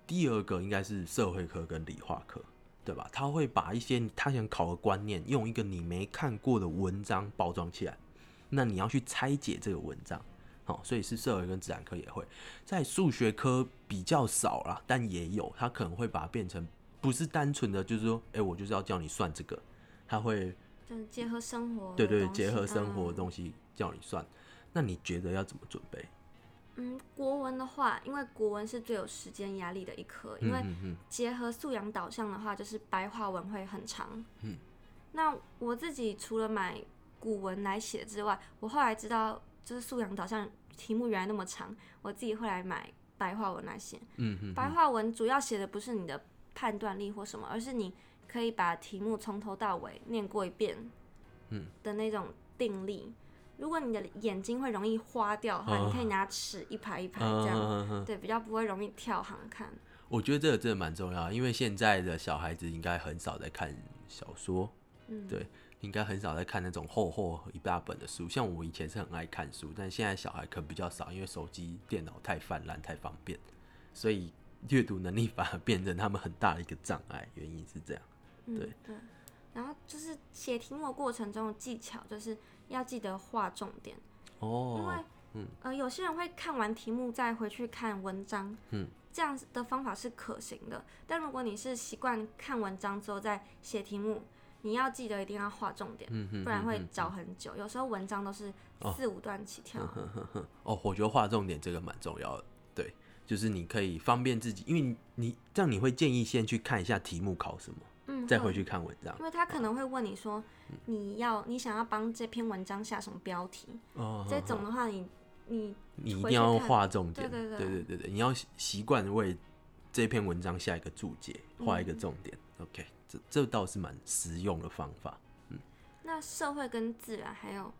第二个应该是社会科跟理化科，对吧？他会把一些他想考的观念，用一个你没看过的文章包装起来。那你要去拆解这个文章，好，所以是社会跟自然科也会在数学科比较少啦，但也有，他可能会把它变成不是单纯的，就是说，哎，我就是要叫你算这个，他会就是结合生活，对对，结合生活的东西叫你算。那你觉得要怎么准备？嗯，国文的话，因为国文是最有时间压力的一科，因为结合素养导向的话，就是白话文会很长。嗯，那我自己除了买古文来写之外，我后来知道，就是素养导向题目原来那么长，我自己会来买白话文来写。嗯嗯，白话文主要写的不是你的判断力或什么，而是你可以把题目从头到尾念过一遍，嗯的那种定力。如果你的眼睛会容易花掉的话，你可以拿尺一排一排这样，对，比较不会容易跳行看。我觉得这个真的蛮重要，因为现在的小孩子应该很少在看小说，嗯，对，应该很少在看那种厚厚一大本的书。像我以前是很爱看书，但现在小孩可能比较少，因为手机、电脑太泛滥、太方便，所以阅读能力反而变成他们很大的一个障碍。原因是这样，对对。然后就是写题目过程中的技巧，就是。要记得划重点哦，因为嗯呃，有些人会看完题目再回去看文章，嗯，这样的方法是可行的。但如果你是习惯看文章之后再写题目，你要记得一定要画重点，不然会找很久。有时候文章都是四五段起跳。哦，我觉得画重点这个蛮重要的，对，就是你可以方便自己，因为你这样你会建议先去看一下题目考什么。嗯，再回去看文章，因为他可能会问你说，你要你想要帮这篇文章下什么标题？哦，这种的话，你你你一定要画重点，对对对对对对，你要习惯为这篇文章下一个注解，画一个重点。OK，这这倒是蛮实用的方法。嗯，那社会跟自然还有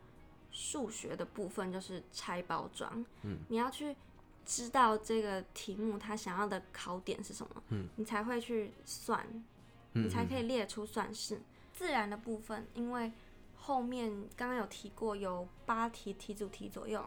数学的部分就是拆包装。嗯，你要去知道这个题目它想要的考点是什么，嗯，你才会去算。你才可以列出算式。自然的部分，因为后面刚刚有提过，有八题题主题左右。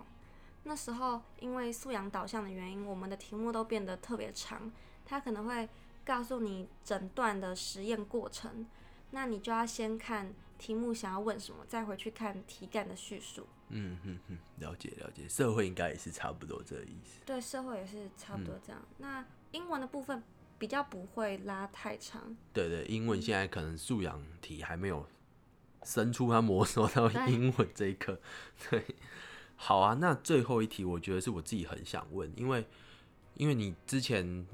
那时候因为素养导向的原因，我们的题目都变得特别长。他可能会告诉你整段的实验过程，那你就要先看题目想要问什么，再回去看题干的叙述。嗯嗯嗯，了解了解。社会应该也是差不多这个意思。对，社会也是差不多这样。那英文的部分。比较不会拉太长。对对，英文现在可能素养题还没有生出它摸索到英文这一刻。对，好啊，那最后一题，我觉得是我自己很想问，因为因为你之前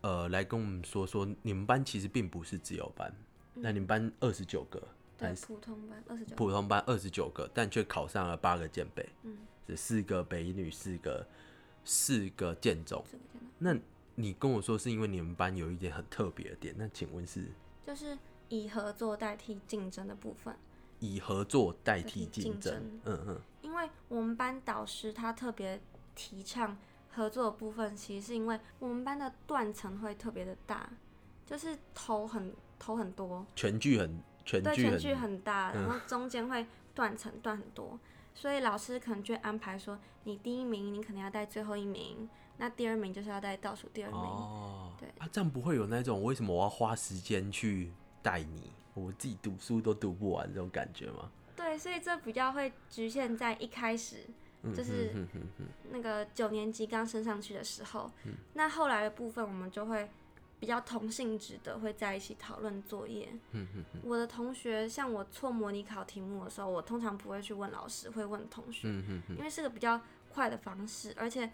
呃来跟我们说说，你们班其实并不是自由班，那你们班二十九个，对，普通班二十九，普通班二十九个，但却考上了八个建北，嗯，是四个北女，四个四个建中，那。你跟我说是因为你们班有一点很特别的点，那请问是？就是以合作代替竞争的部分。以合作代替竞争，嗯嗯。因为我们班导师他特别提倡合作的部分，其实是因为我们班的断层会特别的大，就是头很头很多，全剧很全对全剧很大，然后中间会断层断很多，所以老师可能就会安排说，你第一名你可能要带最后一名。那第二名就是要带倒数第二名，哦，对。啊，这样不会有那种为什么我要花时间去带你，我自己读书都读不完这种感觉吗？对，所以这比较会局限在一开始，就是那个九年级刚升上去的时候，那后来的部分我们就会比较同性质的会在一起讨论作业。我的同学像我错模拟考题目的时候，我通常不会去问老师，会问同学，因为是个比较快的方式，而且。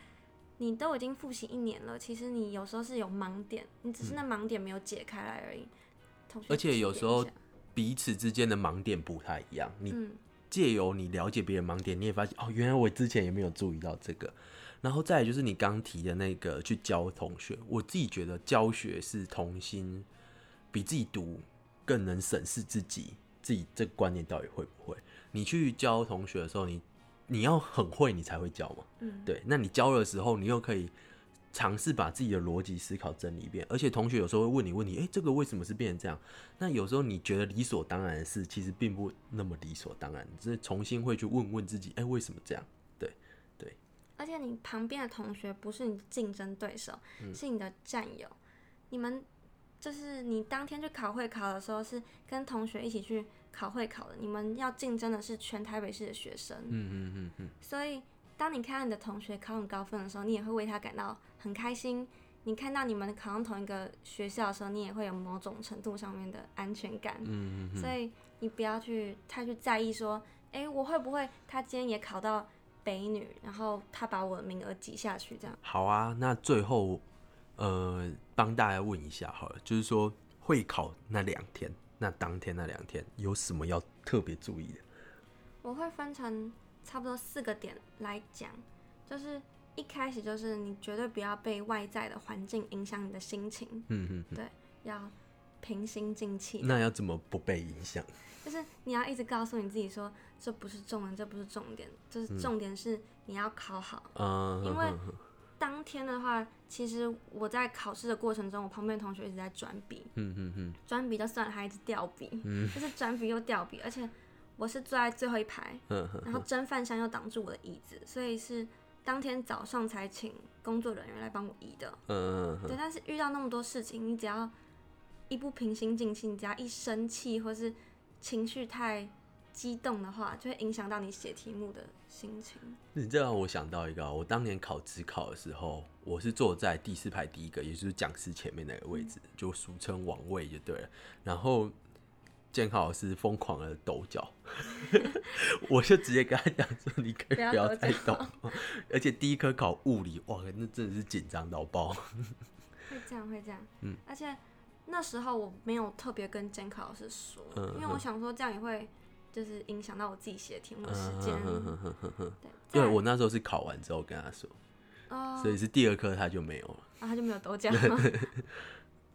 你都已经复习一年了，其实你有时候是有盲点，你只是那盲点没有解开来而已。而且有时候彼此之间的盲点不太一样，你借由你了解别人盲点，你也发现哦，原来我之前也没有注意到这个。然后再就是你刚提的那个去教同学，我自己觉得教学是同心，比自己读更能审视自己，自己这个观念到底会不会。你去教同学的时候，你。你要很会，你才会教嘛。嗯，对。那你教的时候，你又可以尝试把自己的逻辑思考整理一遍。而且同学有时候会问你问题，哎，这个为什么是变成这样？那有时候你觉得理所当然的事，其实并不那么理所当然。只是重新会去问问自己，哎，为什么这样？对，对。而且你旁边的同学不是你的竞争对手，是你的战友。你们就是你当天去考会考的时候，是跟同学一起去考会考的，你们要竞争的是全台北市的学生。嗯嗯嗯嗯。所以，当你看到你的同学考很高分的时候，你也会为他感到很开心。你看到你们考上同一个学校的时候，你也会有某种程度上面的安全感。嗯嗯。所以你不要去太去在意说，哎，我会不会他今天也考到北女，然后他把我的名额挤下去这样？好啊，那最后，呃，帮大家问一下好了，就是说会考那两天，那当天那两天有什么要特别注意的？我会分成差不多四个点来讲，就是。一开始就是你绝对不要被外在的环境影响你的心情，嗯嗯，对，要平心静气。那要怎么不被影响？就是你要一直告诉你自己说，这不是重点，这不是重点，就是重点是你要考好。嗯，因为当天的话，其实我在考试的过程中，我旁边同学一直在转笔，嗯嗯嗯，转笔就算了，还一直掉笔，就是转笔又掉笔，而且我是坐在最后一排，然后蒸饭箱又挡住我的椅子，所以是。当天早上才请工作人员来帮我移的，嗯，对。但是遇到那么多事情，你只要一不平心静气，你只要一生气或是情绪太激动的话，就会影响到你写题目的心情。你这让我想到一个，我当年考职考的时候，我是坐在第四排第一个，也就是讲师前面那个位置，就俗称王位就对了。然后。监考老师疯狂的抖脚，我就直接跟他讲说：“你可以不要再抖。”而且第一科考物理，哇，那真的是紧张到爆。会这样，会这样。嗯。而且那时候我没有特别跟监考老师说，因为我想说这样也会就是影响到我自己写题目的时间。对，我那时候是考完之后跟他说，所以是第二科他就没有了，啊，他就没有抖脚。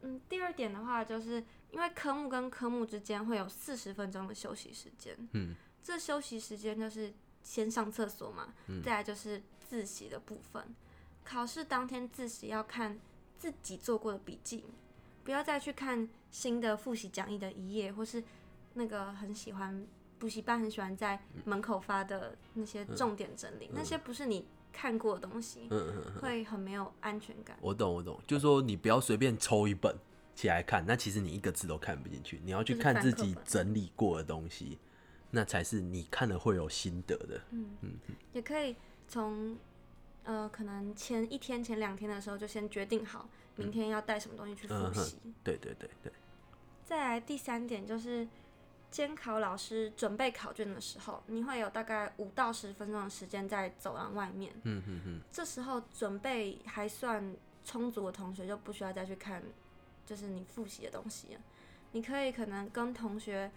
嗯，第二点的话就是。因为科目跟科目之间会有四十分钟的休息时间，嗯，这休息时间就是先上厕所嘛，再来就是自习的部分。考试当天自习要看自己做过的笔记，不要再去看新的复习讲义的一页，或是那个很喜欢补习班很喜欢在门口发的那些重点整理，那些不是你看过的东西，会很没有安全感。我懂，我懂，就是说你不要随便抽一本。起来看，那其实你一个字都看不进去。你要去看自己整理过的东西，那才是你看了会有心得的。嗯嗯，也可以从呃，可能前一天、前两天的时候就先决定好，明天要带什么东西去复习。对对对对。再来第三点就是，监考老师准备考卷的时候，你会有大概五到十分钟的时间在走廊外面。嗯嗯嗯。这时候准备还算充足的同学就不需要再去看。就是你复习的东西，你可以可能跟同学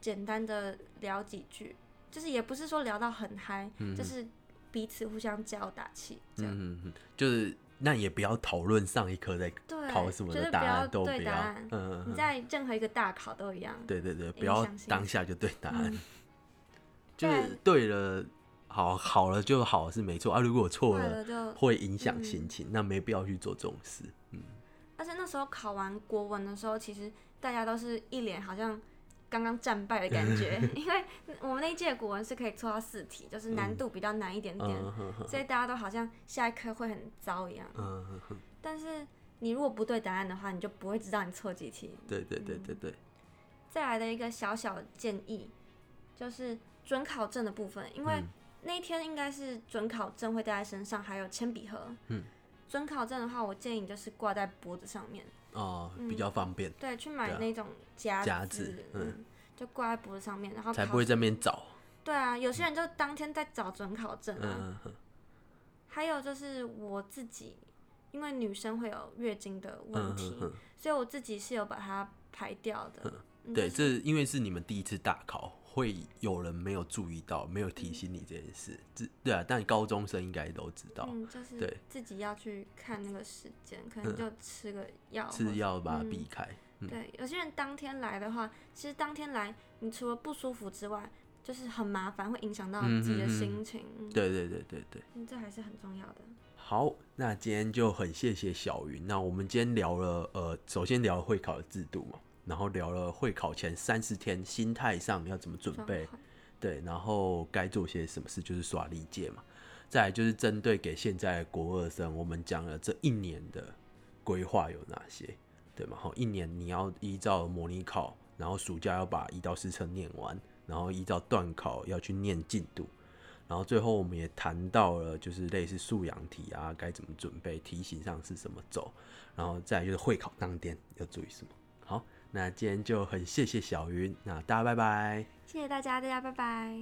简单的聊几句，就是也不是说聊到很嗨，就是彼此互相加油打气，这样。嗯嗯就是那也不要讨论上一科在考什么的答案，都不要。嗯你在任何一个大考都一样。对对对，不要当下就对答案。就是对了，好好了就好是没错啊。如果错了，会影响心情，那没必要去做这种事。嗯。而且那时候考完国文的时候，其实大家都是一脸好像刚刚战败的感觉，因为我们那一届古文是可以错到四题，就是难度比较难一点点，所以大家都好像下一科会很糟一样。但是你如果不对答案的话，你就不会知道你错几题。对对对对对。再来的一个小小建议，就是准考证的部分，因为那一天应该是准考证会带在身上，还有铅笔盒。嗯。准考证的话，我建议你就是挂在脖子上面哦，比较方便。对，去买那种夹夹子，嗯，就挂在脖子上面，然后才不会在那边找。对啊，有些人就当天在找准考证啊。还有就是我自己，因为女生会有月经的问题，所以我自己是有把它排掉的。对，这因为是你们第一次大考。会有人没有注意到，没有提醒你这件事，这对啊，但高中生应该都知道，嗯，就是对自己要去看那个时间，可能就吃个药，吃药把它避开。对，有些人当天来的话，其实当天来，你除了不舒服之外，就是很麻烦，会影响到自己的心情。对对对对对，这还是很重要的。好，那今天就很谢谢小云。那我们今天聊了，呃，首先聊会考的制度嘛。然后聊了会考前三十天心态上要怎么准备，对，然后该做些什么事，就是耍历届嘛。再来就是针对给现在国二生，我们讲了这一年的规划有哪些，对吗？好，一年你要依照模拟考然后暑假要把一到四册念完，然后依照段考要去念进度。然后最后我们也谈到了，就是类似素养题啊，该怎么准备，题型上是怎么走，然后再就是会考当天要注意什么。好，那今天就很谢谢小云，那大家拜拜。谢谢大家，大家拜拜。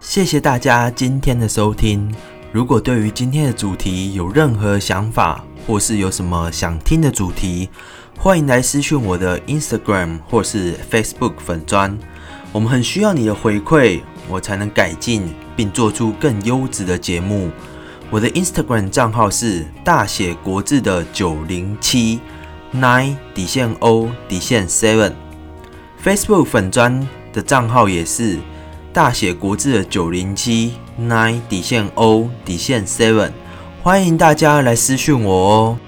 谢谢大家今天的收听。如果对于今天的主题有任何想法，或是有什么想听的主题，欢迎来私讯我的 Instagram 或是 Facebook 粉砖。我们很需要你的回馈。我才能改进并做出更优质的节目。我的 Instagram 账号是大写国字的九零七 nine 底线 O 底线 seven，Facebook 粉砖的账号也是大写国字的九零七 nine 底线 O 底线 seven，欢迎大家来私讯我哦。